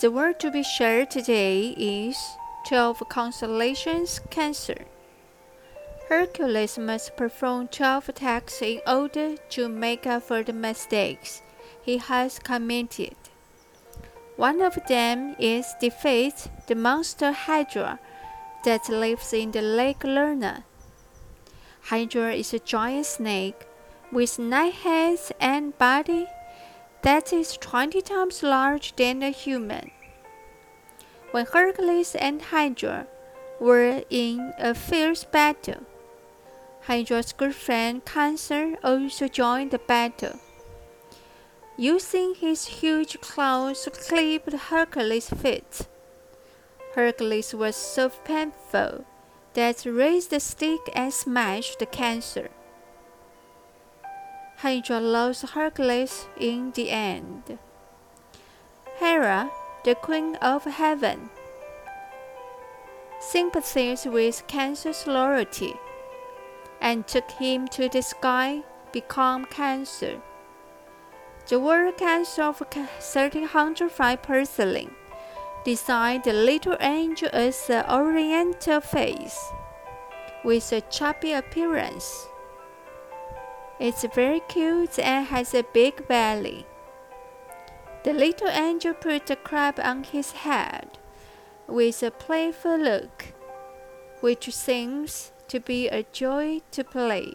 The word to be shared today is 12 constellations Cancer. Hercules must perform 12 attacks in order to make up for the mistakes he has committed. One of them is defeat the monster Hydra that lives in the Lake Lerna. Hydra is a giant snake with nine heads and body that is 20 times larger than a human. When Hercules and Hydra were in a fierce battle, Hydra's good friend Cancer also joined the battle. Using his huge claws to clip Hercules' feet, Hercules was so painful that raised the stick and smashed the Cancer. Hydra lost Hercules in the end. Hera, the Queen of Heaven, sympathized with Cancer's loyalty and took him to the sky, become Cancer. The World Council of 1305 porcelain designed the little angel as an oriental face with a chubby appearance. It's very cute and has a big belly. The little angel put a crab on his head with a playful look, which seems to be a joy to play.